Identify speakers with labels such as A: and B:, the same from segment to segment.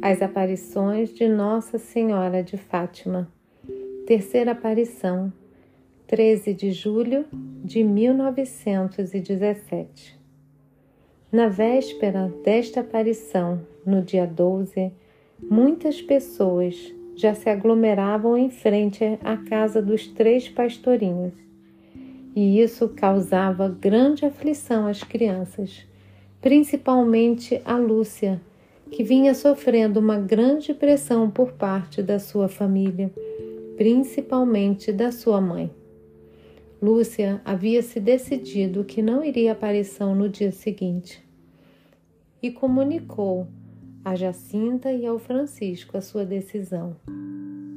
A: As aparições de Nossa Senhora de Fátima. Terceira aparição, 13 de julho de 1917. Na véspera desta aparição, no dia 12, muitas pessoas já se aglomeravam em frente à casa dos três pastorinhos. E isso causava grande aflição às crianças principalmente a Lúcia, que vinha sofrendo uma grande pressão por parte da sua família, principalmente da sua mãe. Lúcia havia se decidido que não iria à aparição no dia seguinte e comunicou a Jacinta e ao Francisco a sua decisão.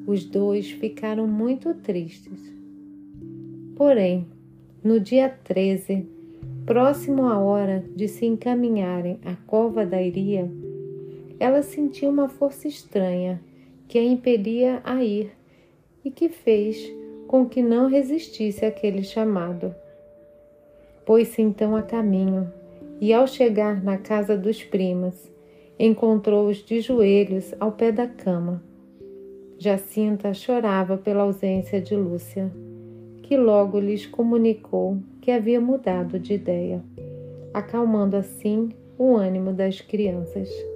A: Os dois ficaram muito tristes. Porém, no dia 13, Próximo à hora de se encaminharem à cova da Iria, ela sentiu uma força estranha que a impelia a ir e que fez com que não resistisse àquele chamado. Pôs-se então a caminho e, ao chegar na casa dos primos, encontrou-os de joelhos ao pé da cama. Jacinta chorava pela ausência de Lúcia que logo lhes comunicou que havia mudado de ideia, acalmando assim o ânimo das crianças.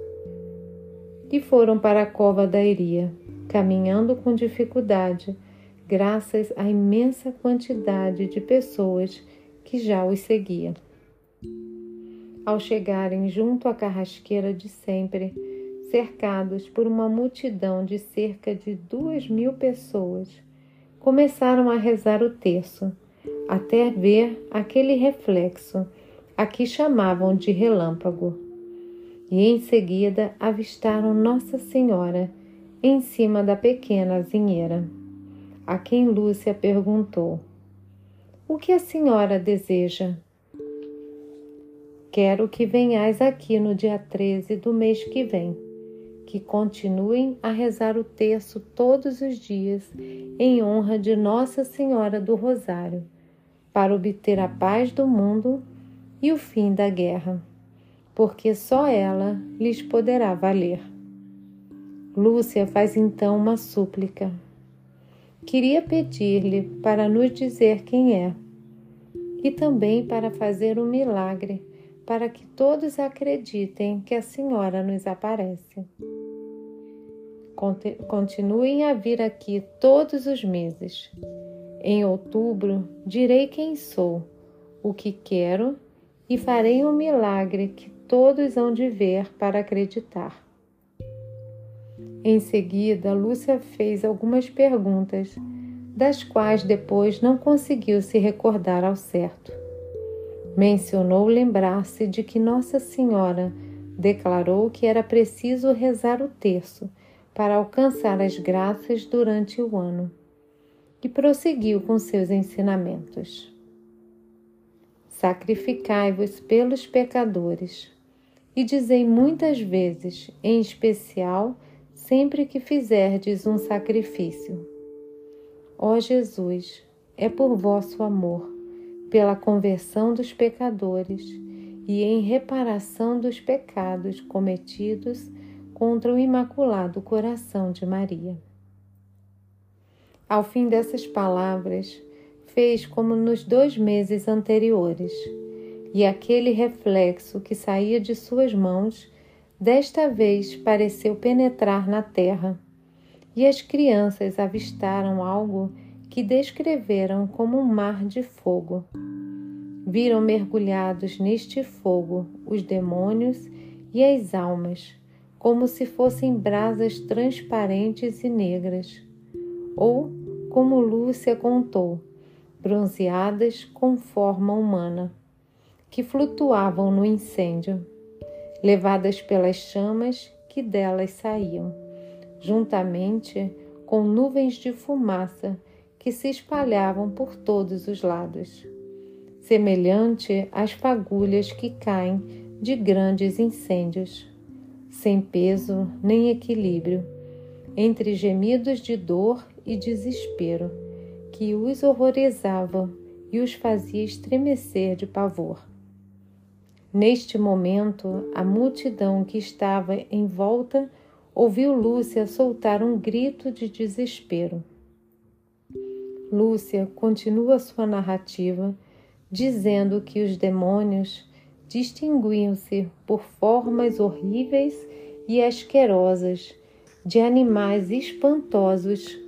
A: E foram para a cova da Iria, caminhando com dificuldade, graças à imensa quantidade de pessoas que já os seguia. Ao chegarem junto à carrasqueira de sempre, cercados por uma multidão de cerca de duas mil pessoas, começaram a rezar o terço, até ver aquele reflexo, a que chamavam de relâmpago. E em seguida avistaram Nossa Senhora em cima da pequena azinheira, a quem Lúcia perguntou: O que a senhora deseja? Quero que venhais aqui no dia 13 do mês que vem que continuem a rezar o terço todos os dias em honra de Nossa Senhora do Rosário, para obter a paz do mundo e o fim da guerra, porque só ela lhes poderá valer. Lúcia faz então uma súplica. Queria pedir-lhe para nos dizer quem é e também para fazer um milagre para que todos acreditem que a Senhora nos aparece. Continuem a vir aqui todos os meses. Em outubro direi quem sou, o que quero e farei um milagre que todos hão de ver para acreditar. Em seguida, Lúcia fez algumas perguntas, das quais depois não conseguiu se recordar ao certo. Mencionou lembrar-se de que Nossa Senhora declarou que era preciso rezar o terço para alcançar as graças durante o ano e prosseguiu com seus ensinamentos. Sacrificai-vos pelos pecadores e dizei muitas vezes, em especial sempre que fizerdes um sacrifício: Ó Jesus, é por vosso amor pela conversão dos pecadores e em reparação dos pecados cometidos contra o Imaculado Coração de Maria. Ao fim dessas palavras, fez como nos dois meses anteriores, e aquele reflexo que saía de suas mãos, desta vez pareceu penetrar na terra, e as crianças avistaram algo que descreveram como um mar de fogo. Viram mergulhados neste fogo os demônios e as almas, como se fossem brasas transparentes e negras, ou, como Lúcia contou, bronzeadas com forma humana, que flutuavam no incêndio, levadas pelas chamas que delas saíam, juntamente com nuvens de fumaça que se espalhavam por todos os lados, semelhante às fagulhas que caem de grandes incêndios, sem peso nem equilíbrio, entre gemidos de dor e desespero, que os horrorizavam e os fazia estremecer de pavor. Neste momento, a multidão que estava em volta ouviu Lúcia soltar um grito de desespero. Lúcia continua sua narrativa dizendo que os demônios distinguiam-se por formas horríveis e asquerosas de animais espantosos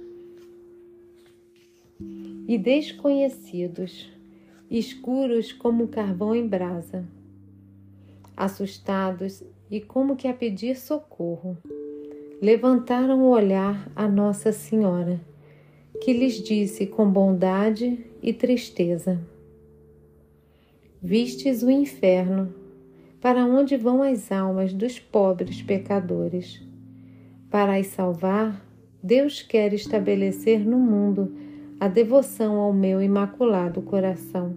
A: e desconhecidos, escuros como carvão em brasa. Assustados e como que a pedir socorro, levantaram o olhar a Nossa Senhora, que lhes disse com bondade e tristeza: Vistes o inferno, para onde vão as almas dos pobres pecadores. Para as salvar, Deus quer estabelecer no mundo a devoção ao meu imaculado coração.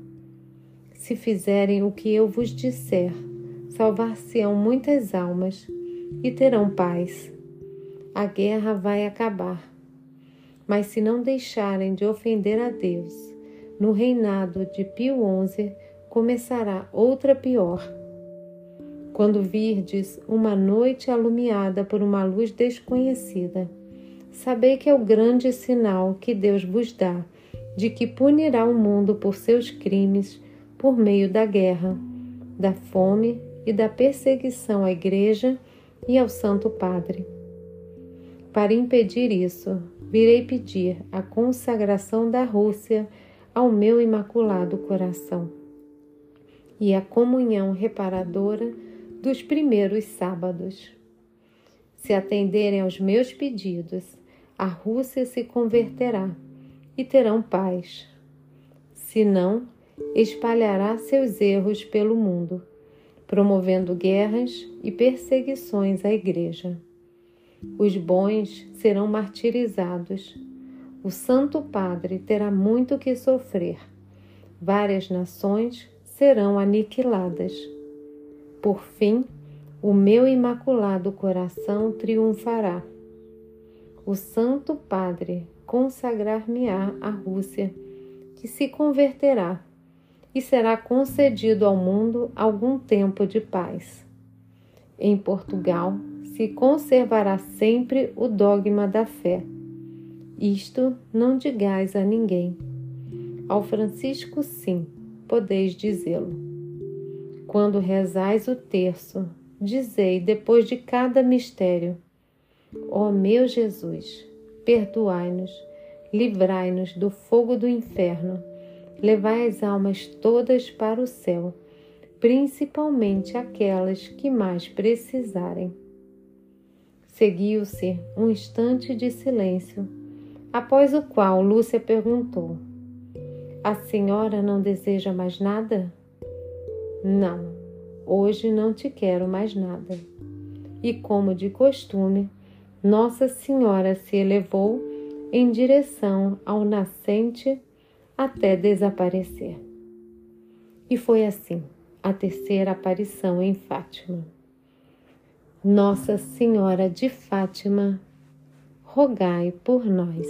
A: Se fizerem o que eu vos disser, salvar-se-ão muitas almas e terão paz. A guerra vai acabar. Mas se não deixarem de ofender a Deus, no reinado de Pio XI começará outra pior. Quando virdes uma noite alumiada por uma luz desconhecida, sabei que é o grande sinal que Deus vos dá de que punirá o mundo por seus crimes por meio da guerra, da fome e da perseguição à Igreja e ao Santo Padre. Para impedir isso, virei pedir a consagração da Rússia ao meu imaculado coração e a comunhão reparadora dos primeiros sábados. Se atenderem aos meus pedidos, a Rússia se converterá e terão paz. Se não, espalhará seus erros pelo mundo, promovendo guerras e perseguições à Igreja. Os bons serão martirizados. O Santo Padre terá muito que sofrer. Várias nações serão aniquiladas. Por fim, o meu imaculado coração triunfará o Santo Padre consagrar-me-á a Rússia, que se converterá, e será concedido ao mundo algum tempo de paz. Em Portugal se conservará sempre o dogma da fé. Isto não digais a ninguém. Ao Francisco, sim, podeis dizê-lo. Quando rezais o terço, dizei depois de cada mistério: Ó oh, meu Jesus, perdoai-nos, livrai-nos do fogo do inferno, levai as almas todas para o céu, principalmente aquelas que mais precisarem. Seguiu-se um instante de silêncio, após o qual Lúcia perguntou: A senhora não deseja mais nada? Não, hoje não te quero mais nada. E como de costume, nossa Senhora se elevou em direção ao nascente até desaparecer. E foi assim a terceira aparição em Fátima. Nossa Senhora de Fátima, rogai por nós.